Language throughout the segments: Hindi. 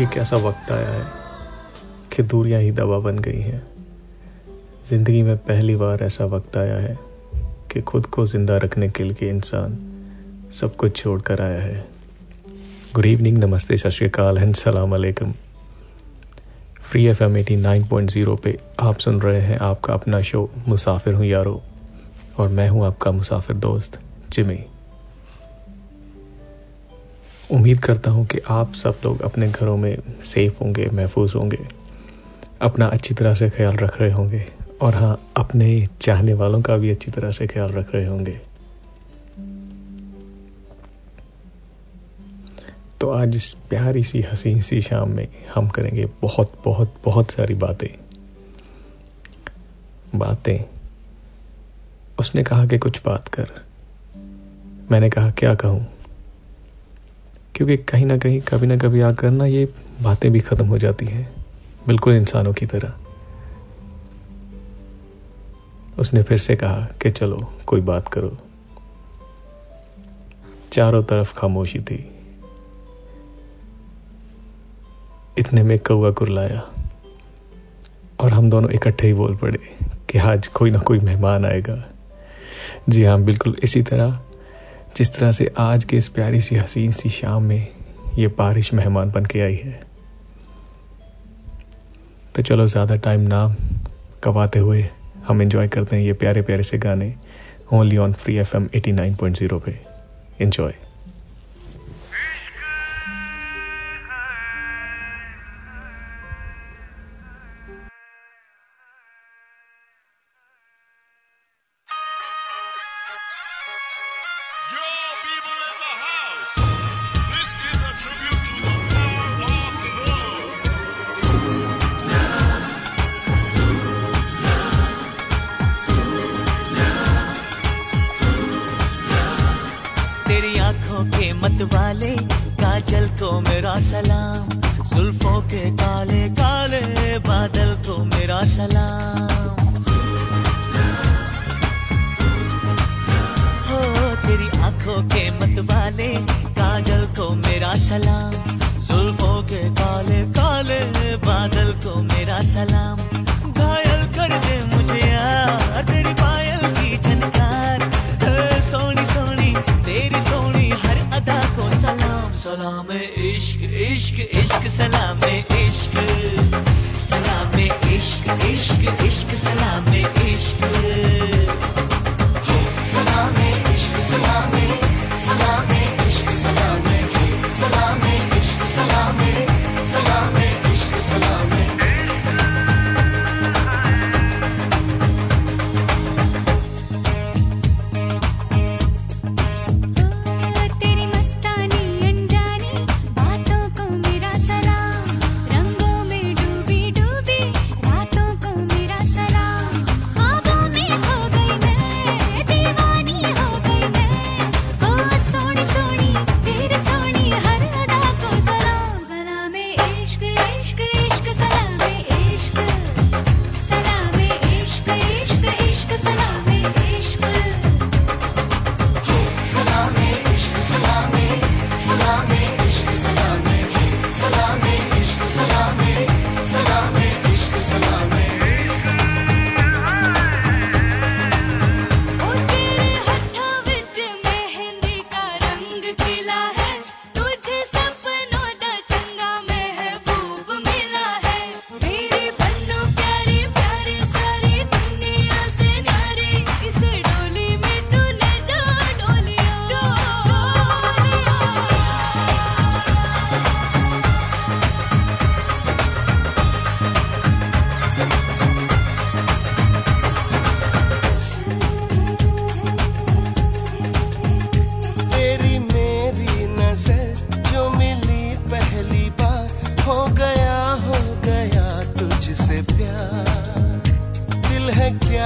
ये कैसा वक्त आया है कि दूरियाँ ही दवा बन गई हैं। ज़िंदगी में पहली बार ऐसा वक्त आया है कि खुद को ज़िंदा रखने के लिए इंसान सब कुछ छोड़ कर आया है। गुड इवनिंग नमस्ते, सत श्रीकाल एंड सलाम अलैकुम। Free F M eighty nine point zero पे आप सुन रहे हैं आपका अपना शो, मुसाफिर हूँ यारो, और मैं हूँ आपका मुसाफिर दोस्त जिमी उम्मीद करता हूँ कि आप सब लोग अपने घरों में सेफ़ होंगे, महफूज होंगे, अपना अच्छी तरह से ख्याल रख रहे होंगे, और हाँ अपने चाहने वालों का भी अच्छी तरह से ख्याल रख रहे होंगे। तो आज इस प्यारी सी, हसीन सी शाम में हम करेंगे बहुत बहुत बहुत सारी बातें। बातें। उसने कहा कि कुछ बात कर। मैंने कहा, क्या कहूँ? क्योंकि कहीं ना कहीं, कभी ना कभी आकर ना ये बातें भी खत्म हो जाती हैं। बिल्कुल इंसानों की तरह। उसने फिर से कहा कि चलो, कोई बात करो। चारों तरफ़ खामोशी थी। इतने में कौआ कुरलाया। और हम दोनों इकट्ठे ही बोल पड़े कि आज कोई ना कोई मेहमान आएगा। जी हाँ बिल्कुल इसी तरह जिस तरह से आज के इस प्यारी सी हसीन सी शाम में ये बारिश मेहमान बन के आई है। तो चलो ज़्यादा टाइम ना कवाते हुए हम इन्जॉय करते हैं ये प्यारे प्यारे से गाने only on free F M eighty nine point zero पे। एंजॉय इश्क इश्क सलामे।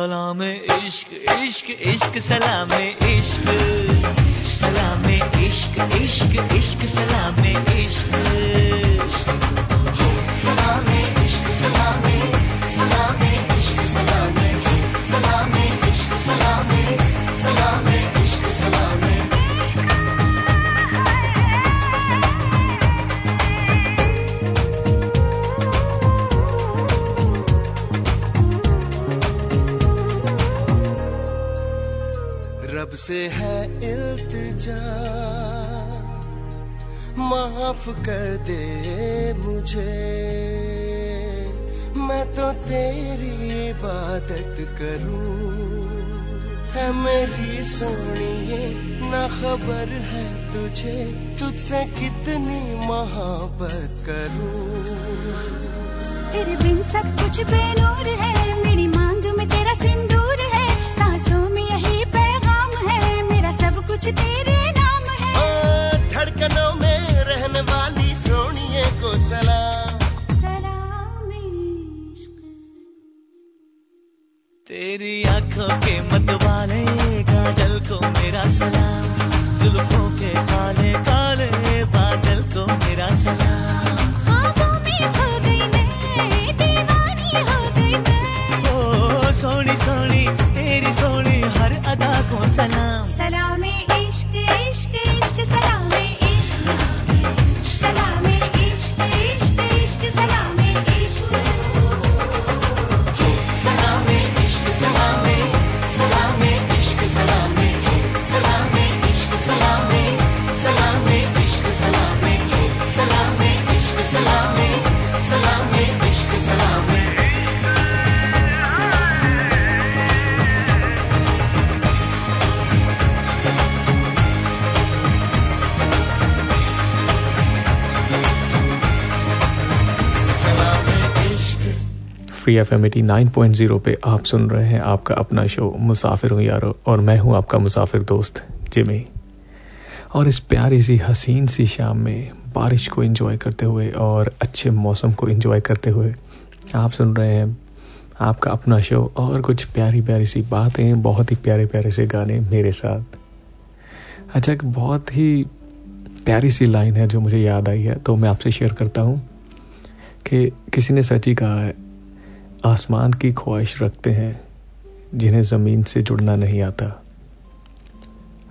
सलाम इश्क इश्क इश्क सलाम इश्क। सलाम इश्क इश्क इश्क सलाम इश्क। माफ़ कर दे मुझे। मैं तो तेरी इबादत करूँ। है मेरी सोनिए ना खबर है तुझे। तुझसे कितनी मोहब्बत करूँ। तेरे बिन सब कुछ बेनूर है। मेरी मांग में तेरा सिंदूर है। सांसों में यही पैगाम है। मेरा सब कुछ तेरे नाम है। धड़कनों में वाली सोनिए को सलाम। सलाम तेरी आँखों के मतवाले काजल को मेरा सलाम। जुल्फों के काले काले free F M eighty nine point zero पे आप सुन रहे हैं आपका अपना शो मुसाफिर हूँ यारो, और मैं हूँ आपका मुसाफिर दोस्त जिमी और इस प्यारी सी, हसीन सी शाम में बारिश को एंजॉय करते हुए और अच्छे मौसम को एंजॉय करते हुए आप सुन रहे हैं आपका अपना शो और कुछ प्यारी प्यारी सी बातें, बहुत ही प्यारे प्यारे से गाने मेरे साथ। अच्छा एक बहुत ही प्यारी सी लाइन है जो मुझे याद आई है तो मैं आपसे शेयर करता हूँ कि किसी ने सच ही कहा है आसमान की ख्वाहिश रखते हैं, जिन्हें ज़मीन से जुड़ना नहीं आता।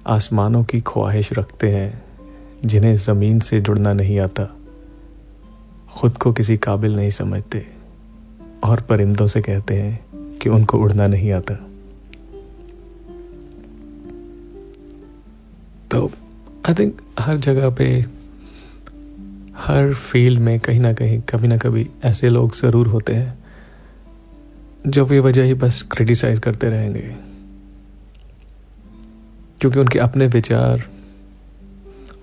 आसमानों की ख्वाहिश रखते हैं, जिन्हें ज़मीन से जुड़ना नहीं आता। खुद को किसी काबिल नहीं समझते, और परिंदों से कहते हैं कि उनको उड़ना नहीं आता। तो आई थिंक हर जगह पे, हर फ़ील्ड में कहीं ना कहीं, कभी ना कभी ऐसे लोग ज़रूर होते हैं। जो वे वजह ही बस क्रिटिसाइज करते रहेंगे। क्योंकि उनके अपने विचार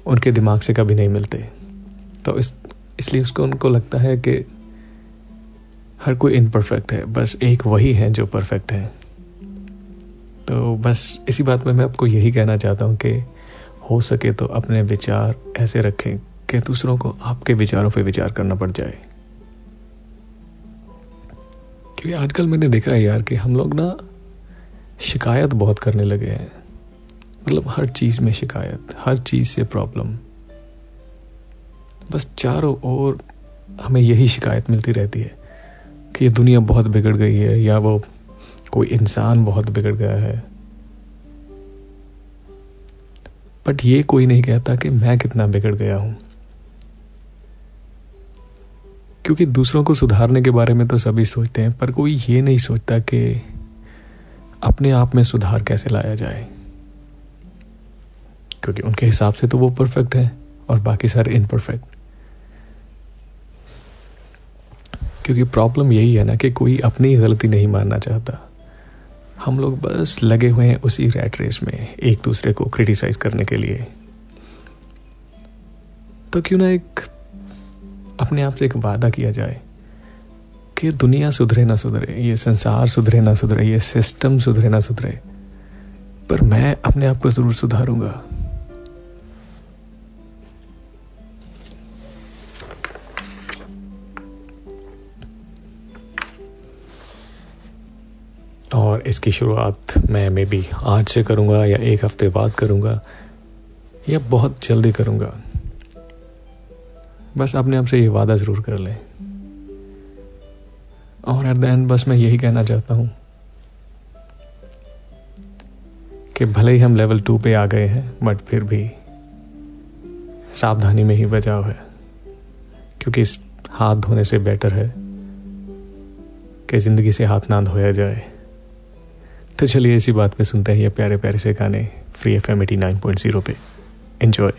उनके दिमाग से कभी नहीं मिलते। तो इस, इसलिए उसको, उनको लगता है कि हर कोई इनपरफेक्ट है, बस एक वही है जो परफेक्ट है। तो बस इसी बात में मैं आपको यही कहना चाहता हूँ कि हो सके तो अपने विचार ऐसे रखें कि दूसरों को आपके विचारों पर विचार करना पड़ जाए। क्योंकि आजकल मैंने देखा है यार कि हम लोग ना शिकायत बहुत करने लगे हैं। मतलब हर चीज़ में शिकायत, हर चीज़ से प्रॉब्लम बस चारों ओर हमें यही शिकायत मिलती रहती है कि ये दुनिया बहुत बिगड़ गई है या वो कोई इंसान बहुत बिगड़ गया है। बट ये कोई नहीं कहता कि मैं कितना बिगड़ गया हूँ। क्योंकि दूसरों को सुधारने के बारे में तो सभी सोचते हैं, पर कोई ये नहीं सोचता कि अपने आप में सुधार कैसे लाया जाए। क्योंकि उनके हिसाब से तो वो परफेक्ट है और बाकी सारे इनपरफेक्ट क्योंकि प्रॉब्लम यही है ना कि कोई अपनी गलती नहीं मानना चाहता। हम लोग बस लगे हुए हैं उसी रैट रेस में, एक दूसरे को क्रिटिसाइज करने के लिए। तो क्यों ना एक अपने आप से एक वादा किया जाए कि दुनिया सुधरे ना सुधरे, ये संसार सुधरे ना सुधरे, ये सिस्टम सुधरे ना सुधरे, पर मैं अपने आप को ज़रूर सुधारूँगा। और इसकी शुरुआत मैं मे बी आज से करूँगा या एक हफ़्ते बाद करूँगा या बहुत जल्दी करूँगा। बस अपने आप से ये वादा ज़रूर कर लें। और एट द एंड बस मैं यही कहना चाहता हूँ कि भले ही हम लेवल टू पे आ गए हैं, बट फिर भी सावधानी में ही बचाव है, क्योंकि इस हाथ धोने से बेटर है कि ज़िंदगी से हाथ ना धोया जाए। तो चलिए इसी बात पे सुनते हैं ये प्यारे प्यारे से गाने free F M eighty nine point zero पे। एंजॉय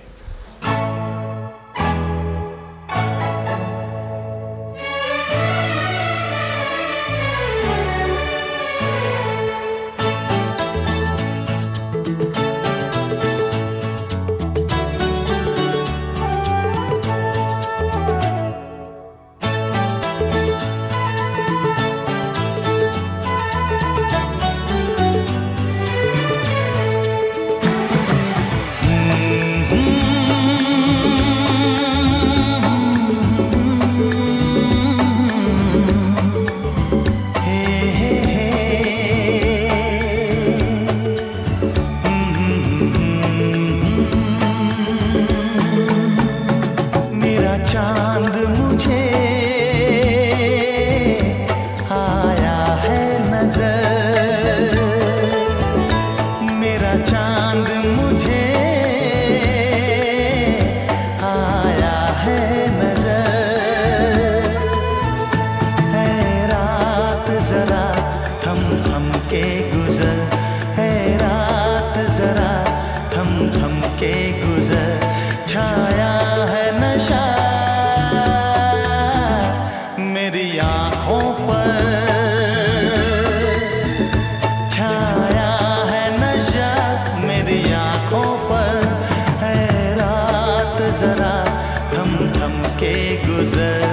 थम थम के गुजर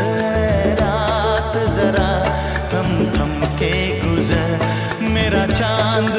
रात जरा थम थम के गुजर मेरा चाँद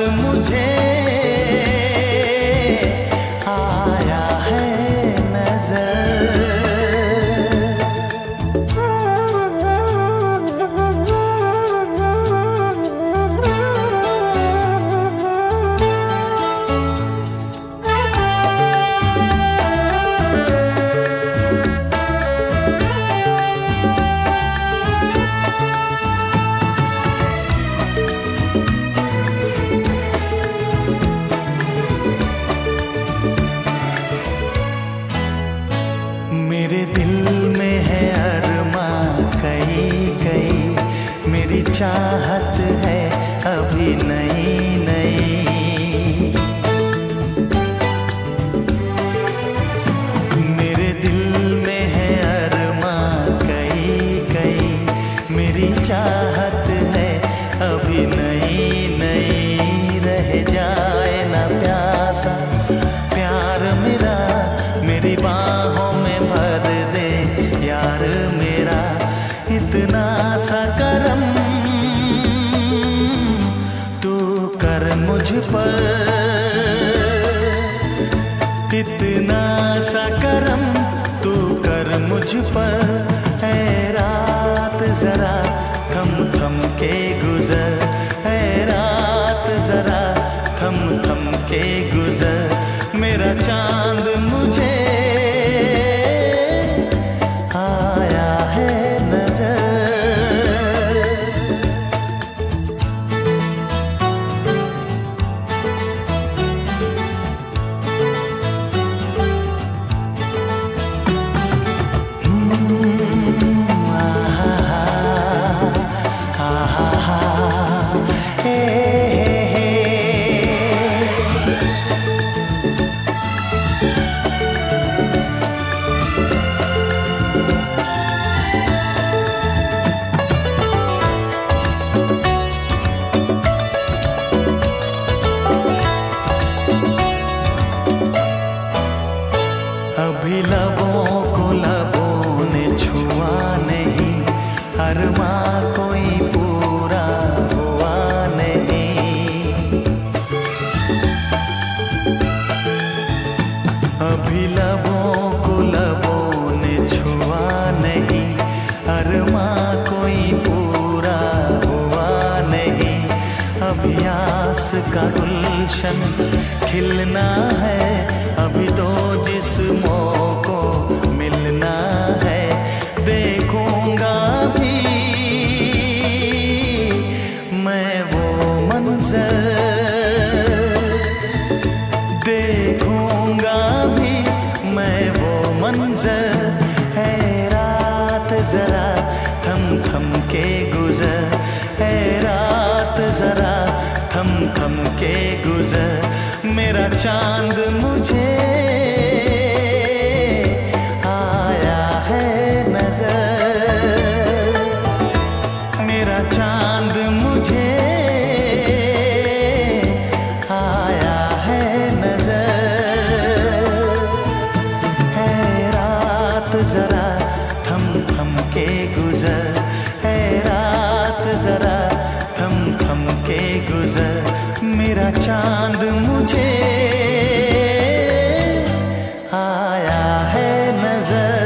जरा थम थम के गुजर। है रात जरा थम थम के गुजर। मेरा चाँद मुझे आया है नज़र।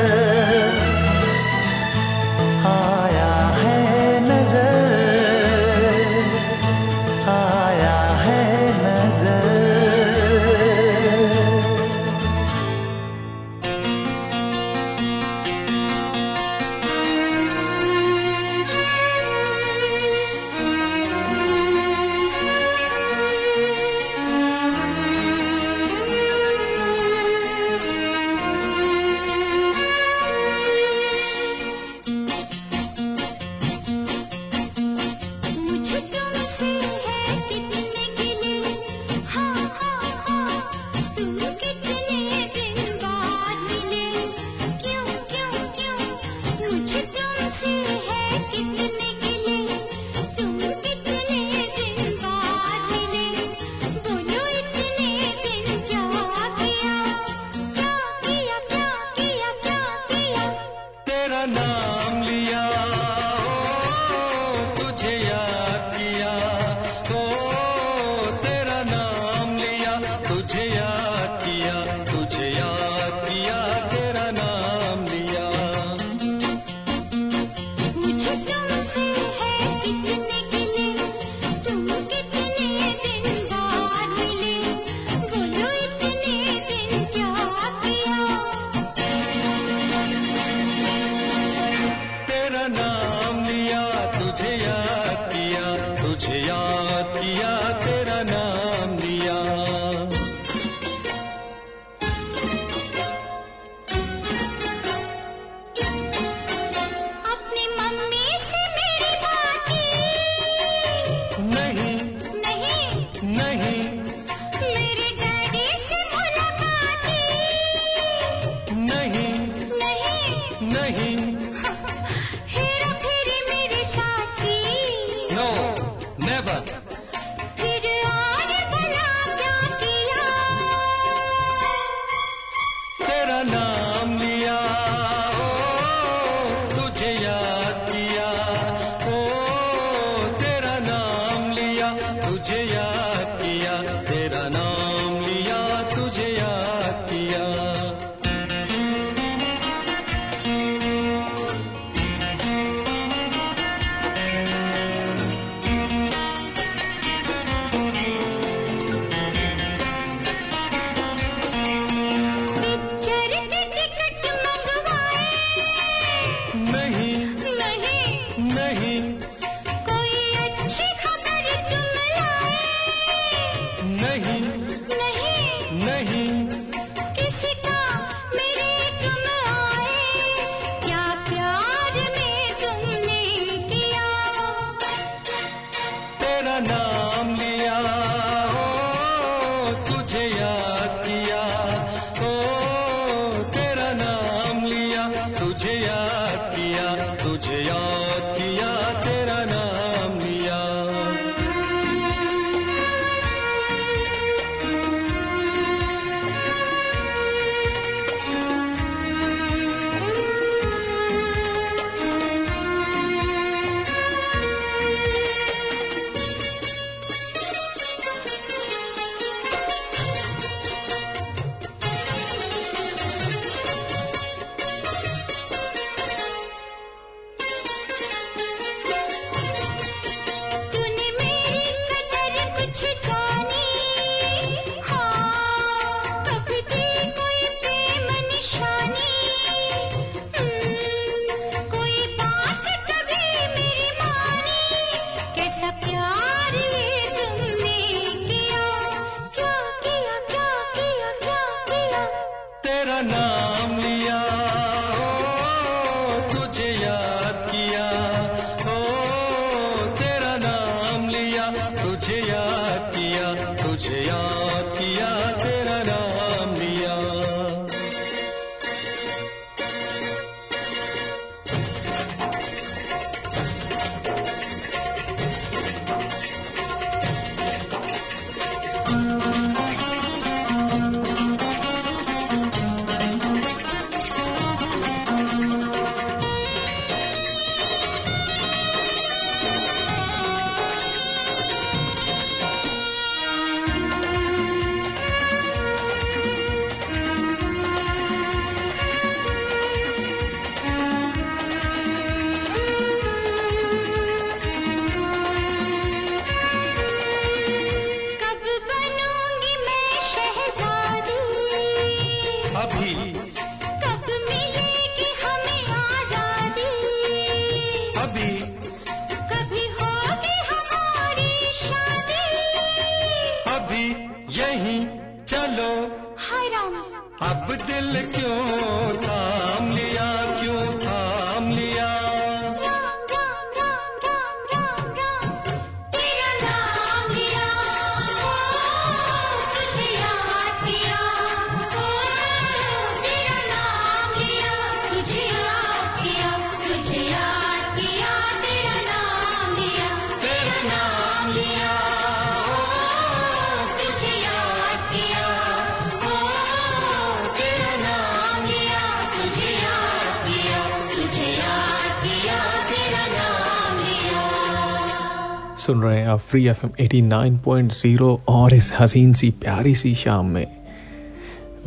सुन रहे हैं आप free F M eighty nine point zero और इस हसीन सी प्यारी सी शाम में।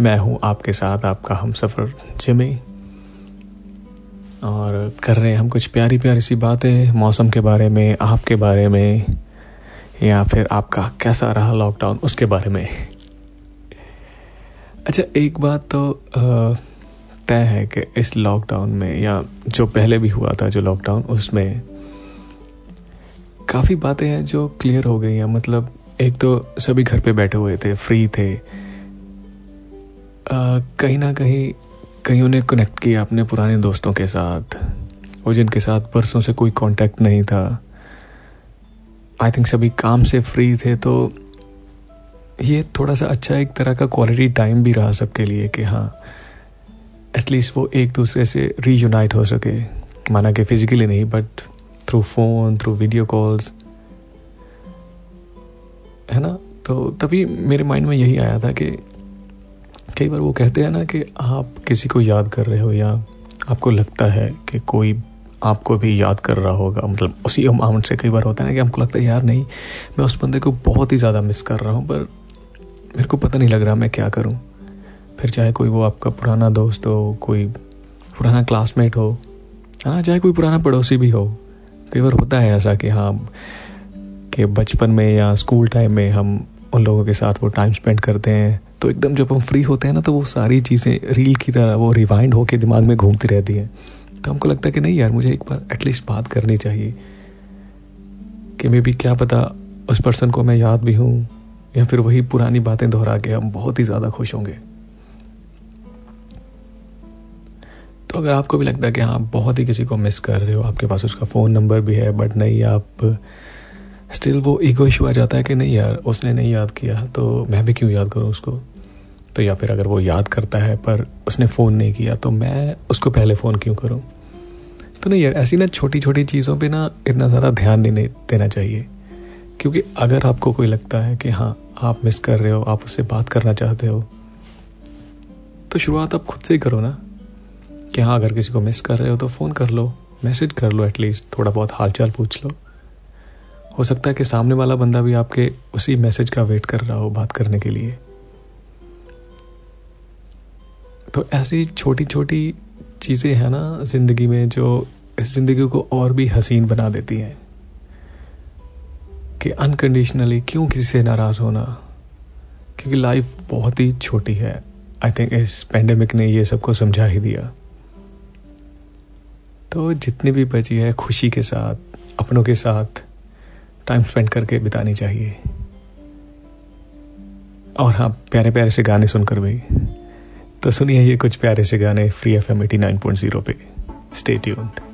मैं हूँ आपके साथ आपका हम सफ़र जिमी और कर रहे हैं हम कुछ प्यारी प्यारी सी बातें मौसम के बारे में, आपके बारे में, या फिर आपका कैसा रहा लॉकडाउन उसके बारे में। अच्छा एक बात तो तय है कि इस लॉकडाउन में या जो पहले भी हुआ था जो लॉकडाउन उसमें काफ़ी बातें हैं जो क्लियर हो गई हैं। मतलब एक तो सभी घर पे बैठे हुए थे फ्री थे। कहीं ना कहीं कहीं ने कनेक्ट किया अपने पुराने दोस्तों के साथ, और जिनके साथ परसों से कोई कांटेक्ट नहीं था। आई थिंक सभी काम से फ्री थे तो ये थोड़ा सा अच्छा एक तरह का क्वालिटी टाइम भी रहा सबके लिए कि हाँ एटलीस्ट वो एक दूसरे से रीयूनाइट हो सके। माना कि फिजिकली नहीं but through phone through video calls है ना? तो तभी मेरे माइंड में यही आया था कि कई बार वो कहते हैं ना कि आप किसी को याद कर रहे हो या आपको लगता है कि कोई आपको भी याद कर रहा होगा। मतलब उसी अमाउंट से कई बार होता है ना कि हमको लगता है, यार नहीं, मैं उस बंदे को बहुत ही ज़्यादा मिस कर रहा हूँ, पर मेरे को पता नहीं लग रहा मैं क्या करूँ। फिर चाहे कोई वो आपका पुराना दोस्त हो, कोई पुराना क्लासमेट हो, है ना? चाहे कोई पुराना पड़ोसी भी हो कई बार होता है ऐसा कि हाँ कि बचपन में या स्कूल टाइम में हम उन लोगों के साथ वो टाइम स्पेंड करते हैं। तो एकदम जब हम फ्री होते हैं ना तो वो सारी चीज़ें रील की तरह, वो रिवाइंड होके दिमाग में घूमती रहती हैं। तो हमको लगता है कि नहीं यार, मुझे एक बार एटलीस्ट बात करनी चाहिए। कि मे भी क्या पता उस पर्सन को मैं याद भी हूँ, या फिर वही पुरानी बातें दोहरा के हम बहुत ही ज़्यादा खुश होंगे। तो अगर आपको भी लगता है कि हाँ आप बहुत ही किसी को मिस कर रहे हो, आपके पास उसका फ़ोन नंबर भी है बट नहीं, आप स्टिल वो ईगो इशू आ जाता है कि नहीं यार, उसने नहीं याद किया तो मैं भी क्यों याद करूँ उसको? तो या फिर अगर वो याद करता है, पर उसने फ़ोन नहीं किया तो मैं उसको पहले फ़ोन क्यों करूँ? तो नहीं यार, ऐसी ना छोटी छोटी चीज़ों पे ना इतना ज़्यादा ध्यान नहीं देना चाहिए। क्योंकि अगर आपको कोई लगता है कि हाँ आप मिस कर रहे हो, आप उससे बात करना चाहते हो तो शुरुआत आप खुद से ही करो ना। कि हाँ अगर किसी को मिस कर रहे हो तो फ़ोन कर लो मैसेज कर लो एटलीस्ट थोड़ा बहुत हालचाल पूछ लो। हो सकता है कि सामने वाला बंदा भी आपके उसी मैसेज का वेट कर रहा हो बात करने के लिए। तो ऐसी छोटी छोटी चीज़ें हैं ना ज़िंदगी में जो इस ज़िंदगी को और भी हसीन बना देती हैं। कि अनकंडीशनली क्यों किसी से नाराज़ होना? क्योंकि लाइफ बहुत ही छोटी है। आई थिंक इस पेंडेमिक ने ये सबको समझा ही दिया। तो जितनी भी बची है खुशी के साथ, अपनों के साथ टाइम स्पेंड करके बितानी चाहिए। और हाँ प्यारे प्यारे से गाने सुनकर भी। तो सुनिए ये कुछ प्यारे से गाने free F M eighty nine point zero पे। स्टे ट्यून्ड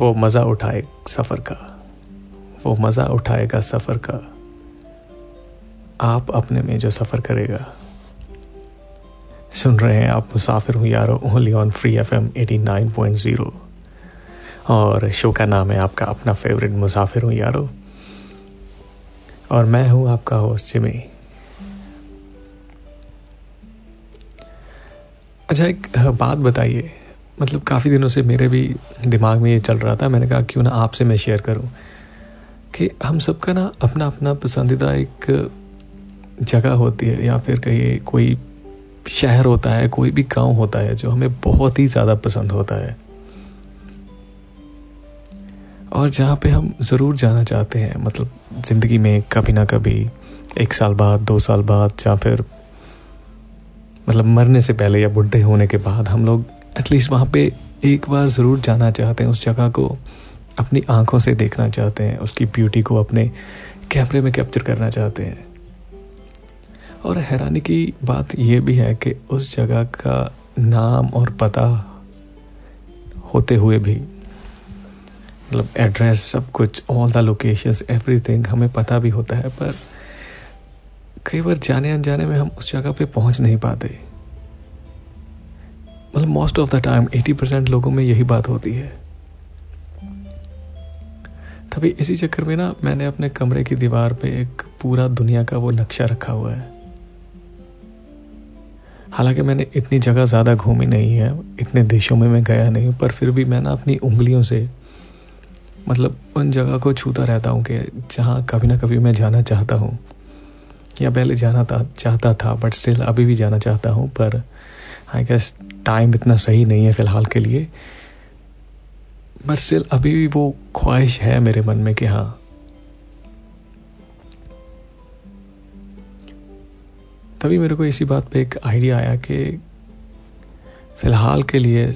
मज़ा उठाए सफ़र का। वो मज़ा उठाएगा सफ़र का। आप अपने में जो सफ़र करेगा। सुन रहे हैं आप मुसाफिर हूँ यारो only on free F M eighty nine point zero और शो का नाम है आपका अपना फेवरेट मुसाफिर हूँ यारो। और मैं हूँ आपका होस्ट जिमी अच्छा एक बात बताइए। मतलब काफ़ी दिनों से मेरे भी दिमाग में ये चल रहा था। मैंने कहा, क्यों ना आपसे मैं शेयर करूँ? कि हम सबका ना अपना अपना पसंदीदा एक जगह होती है, या फिर कहिए कोई शहर होता है, कोई भी गाँव होता है, जो हमें बहुत ही ज़्यादा पसंद होता है। और जहाँ पे हम ज़रूर जाना चाहते हैं मतलब ज़िंदगी में कभी ना कभी, एक साल बाद, दो साल बाद, या फिर मतलब मरने से पहले या बुढ़े होने के बाद, हम लोग एटलीस्ट वहाँ पे एक बार ज़रूर जाना चाहते हैं, उस जगह को अपनी आँखों से देखना चाहते हैं, उसकी ब्यूटी को अपने कैमरे में कैप्चर करना चाहते हैं। और हैरानी की बात यह भी है कि उस जगह का नाम और पता होते हुए भी मतलब एड्रेस सब कुछ ऑल द लोकेशंस एवरीथिंग हमें पता भी होता है, पर कई बार जाने अनजाने में हम उस जगह पे पहुँच नहीं पाते। मतलब most of the time 80 percent लोगों में यही बात होती है। तभी इसी चक्कर में ना, मैंने अपने कमरे की दीवार पे एक पूरा दुनिया का वो नक्शा रखा हुआ है। हालाँकि मैंने इतनी जगह ज़्यादा घूमी नहीं है, इतने देशों में मैं गया नहीं हूँ, पर फिर भी मैं ना अपनी उंगलियों से मतलब उन जगह को छूता रहता हूँ कि जहाँ कभी ना कभी मैं जाना चाहता हूँ। या पहले जाना था, चाहता था बट स्टिल अभी भी जाना चाहता हूँ, पर आई गेस टाइम इतना सही नहीं है फ़िलहाल के लिए। बट स्टिल अभी भी वो ख्वाहिश है मेरे मन में कि हाँ। तभी मेरे को इसी बात पे एक आइडिया आया कि फ़िलहाल के लिए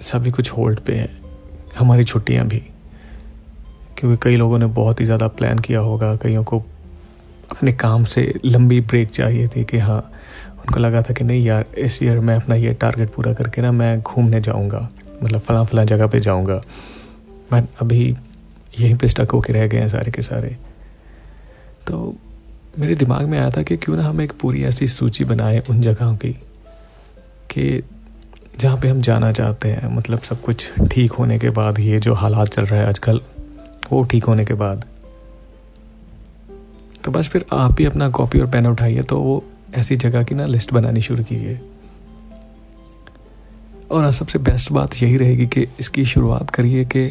सभी कुछ होल्ड पे है। हमारी छुट्टियाँ भी। क्योंकि कई लोगों ने बहुत ही ज़्यादा प्लान किया होगा। कईयों को अपने काम से लंबी ब्रेक चाहिए थी कि हाँ उनको लगा था कि नहीं यार, इस ईयर मैं अपना ये टारगेट पूरा करके ना मैं घूमने जाऊँगा। मतलब फला फला जगह पे जाऊँगा। मैं अभी यहीं पे स्टक होके रह गए हैं सारे के सारे। तो मेरे दिमाग में आया था कि क्यों ना हम एक पूरी ऐसी सूची बनाए उन जगहों की, कि जहाँ पे हम जाना चाहते हैं। मतलब सब कुछ ठीक होने के बाद, ये जो हालात चल रहा है आजकल, वो ठीक होने के बाद। तो बस फिर आप भी अपना कॉपी और पेन उठाइए तो वो ऐसी जगह की ना लिस्ट बनानी शुरू और हाँ, सबसे बेस्ट बात यही रहेगी कि इसकी शुरुआत करिए कि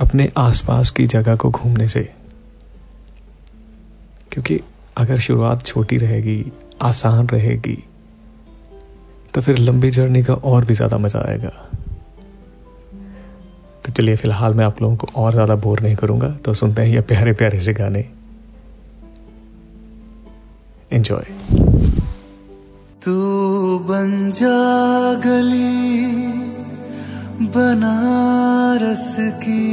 अपने आसपास की जगह को घूमने से। क्योंकि अगर शुरुआत छोटी रहेगी आसान रहेगी तो फिर लंबी जर्नी का और भी ज़्यादा मज़ा आएगा। तो चलिए फ़िलहाल मैं आप लोगों को और ज़्यादा बोर नहीं करूँगा तो सुनते हैं ये प्यारे प्यारे से गाने। एंजॉय तू बन जा गली बनारस की।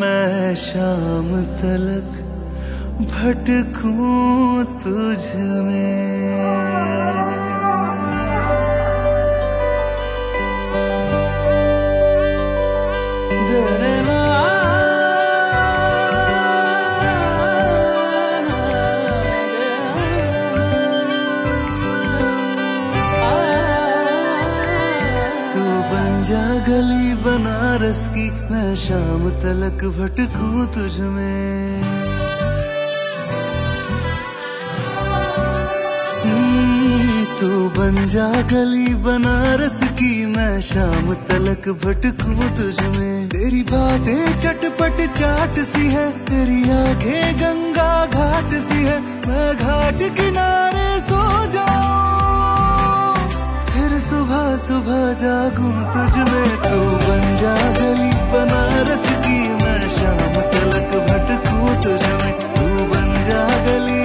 मैं शाम तलक भटकूं तुझ में। गली बनारस की मैं शाम तलक भटकूं तुझ में। तेरी बातें चटपट चाट सी है, तेरी आँखें गंगा घाट सी है। मैं घाट किनारे सो जाऊँ। फिर सुबह सुबह जागूं तुझ में, तू बन जा गली बनारस की मैं। शाम तलक भटकूं तुझ में, तू बन जा गली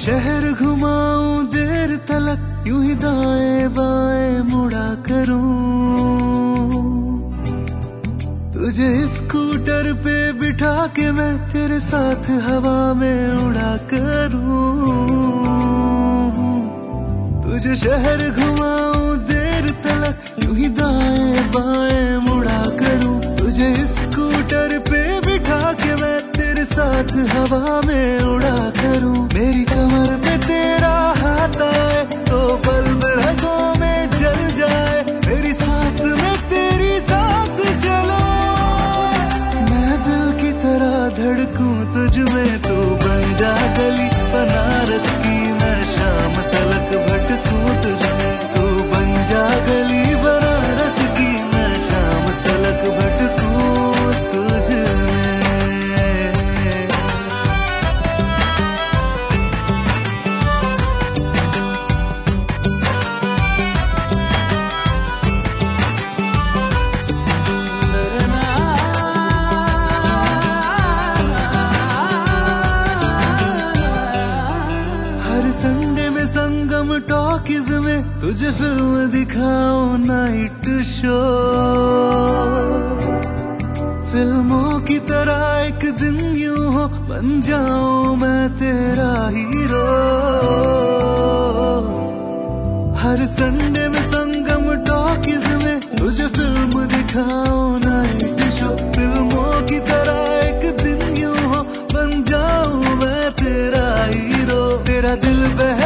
शहर घुमाऊं, देर तलक यूँ ही दाएँ बाएँ मुड़ा करूँ। तुझे स्कूटर पे बिठा के मैं तेरे साथ हवा में उड़ा करूँ। तुझे शहर घुमाऊं, देर तलक यूँ ही दाएँ बाएँ मुड़ा करूँ। तुझे स्कूटर साथ हवा में उड़ा करूँ। मेरी कमर पे तेरा हाथ आए तो बल्ब रगों में जल जाए। तुझे फ़िल्म दिखाओ नाइट शो। फ़िल्मों की तरह एक दिन यूँ हो, बन जाऊँ मैं तेरा हीरो। हर संडे में संगम टॉकीज में तुझे फ़िल्म दिखाओ नाइट शो। फ़िल्मों की तरह एक दिन यूँ हो, बन जाऊँ मैं तेरा हीरो। तेरा दिल बहलाऊं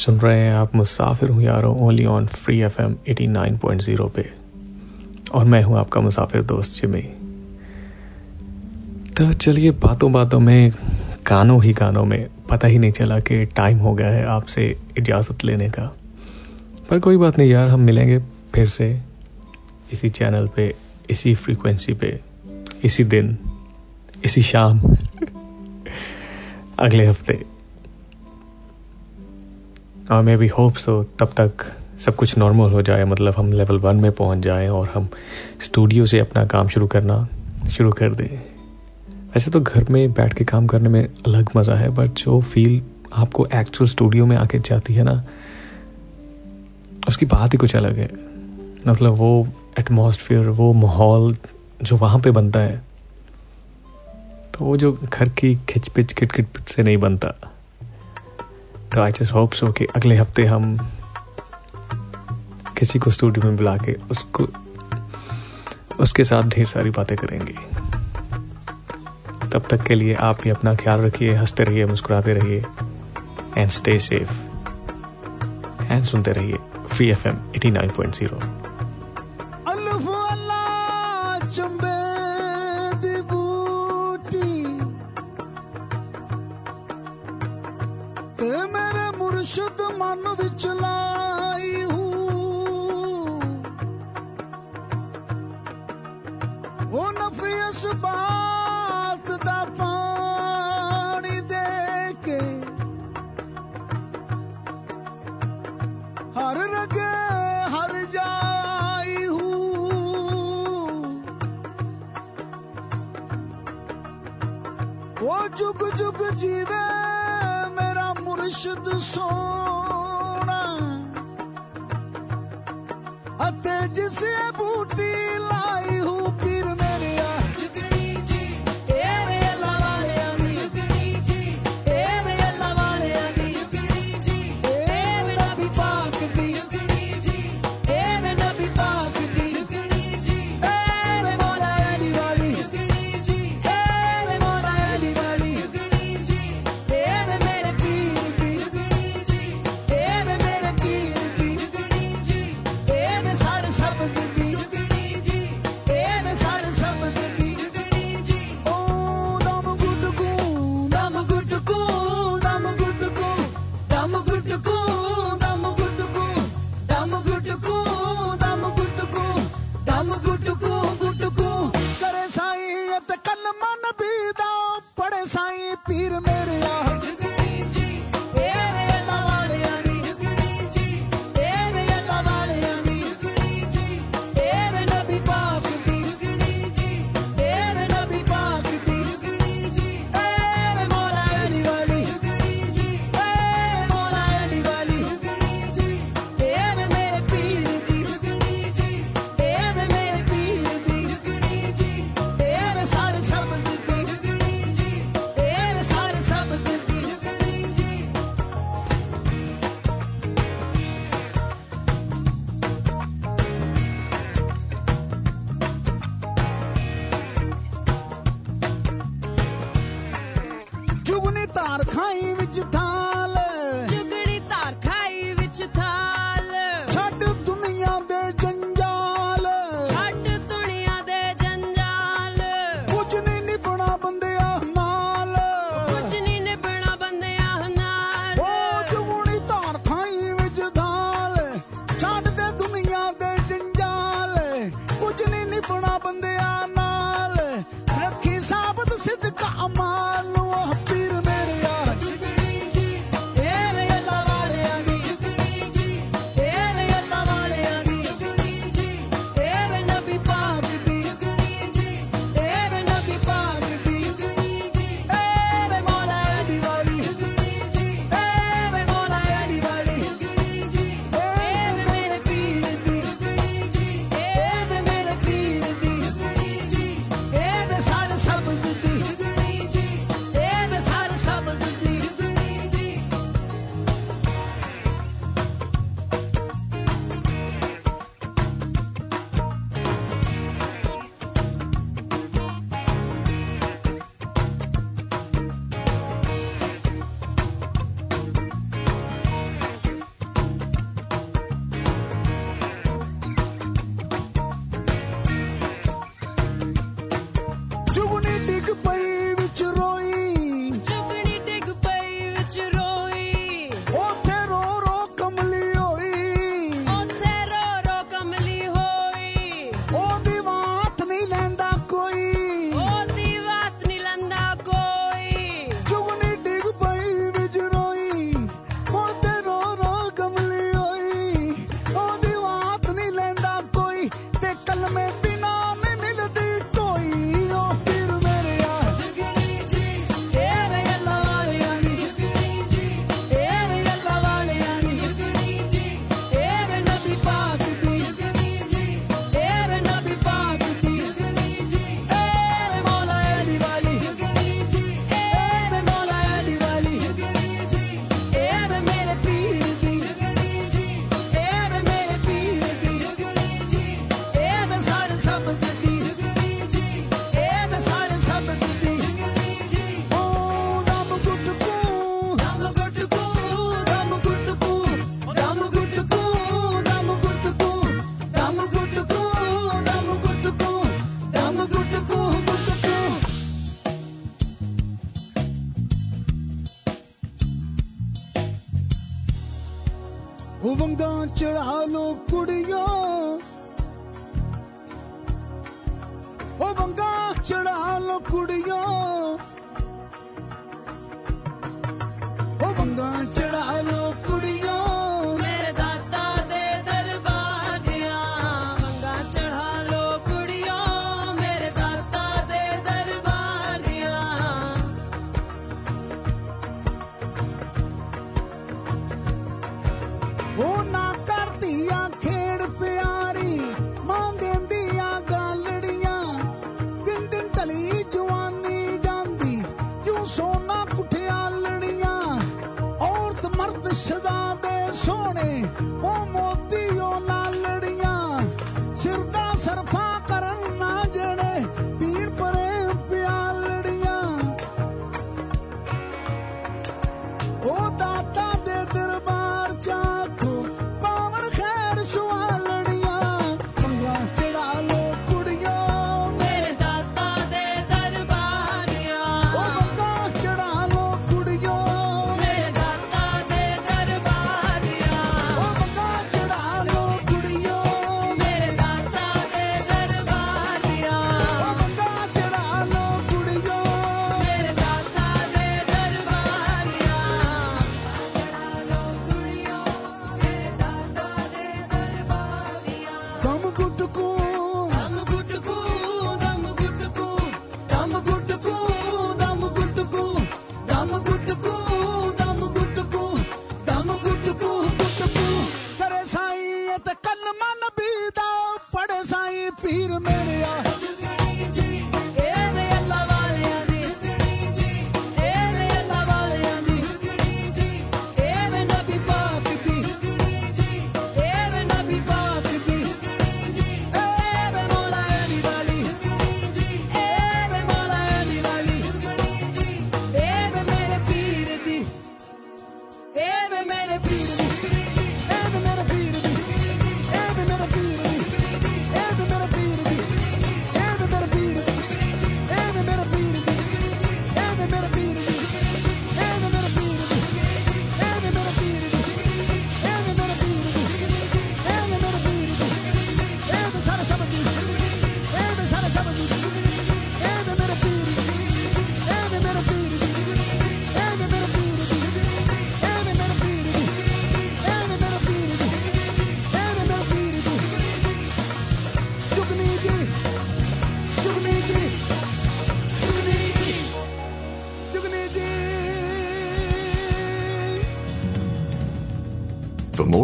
सुन रहे हैं आप मुसाफिर हूँ यारों only on free F M eighty nine point zero पे। और मैं हूँ आपका मुसाफिर दोस्त जिमी तो चलिए बातों बातों में, गानों ही गानों में, पता ही नहीं चला कि टाइम हो गया है आपसे इजाज़त लेने का। पर कोई बात नहीं यार, हम मिलेंगे फिर से इसी चैनल पे, इसी फ्रीक्वेंसी पे, इसी दिन, इसी शाम, अगले हफ़्ते। और मे बी होप सो तब तक सब कुछ नॉर्मल हो जाए. मतलब हम लेवल वन में पहुँच जाएँ और हम स्टूडियो से अपना काम शुरू करना शुरू कर दें. वैसे तो घर में बैठ के काम करने में अलग मज़ा है बट जो फील आपको एक्चुअल स्टूडियो में आके जाती है ना, उसकी बात ही कुछ अलग है. मतलब वो एटमॉस्फेयर वो माहौल जो वहाँ पे बनता है तो वो जो घर की खिचपिच खिट से नहीं बनता. तो आई जस्ट होप सो कि अगले हफ़्ते हम किसी को स्टूडियो में बुला के उसको, उसके साथ ढेर सारी बातें करेंगे। तब तक के लिए आप भी अपना ख्याल रखिए, हँसते रहिए, मुस्कुराते रहिए एंड स्टे सेफ़ एंड सुनते रहिए free F M eighty nine point zero शुद्ध मन विच लाई हूँ। वो नफियस बात दा पानी दे के हर रगे हर जाई हूँ। वो जुग जुग जीवे ਮੁਰਸ਼ਿਦ ਸੋਣਾ ਅਤੇ ਜਿਸੇ ਬੂਟੀ ਲਾਈ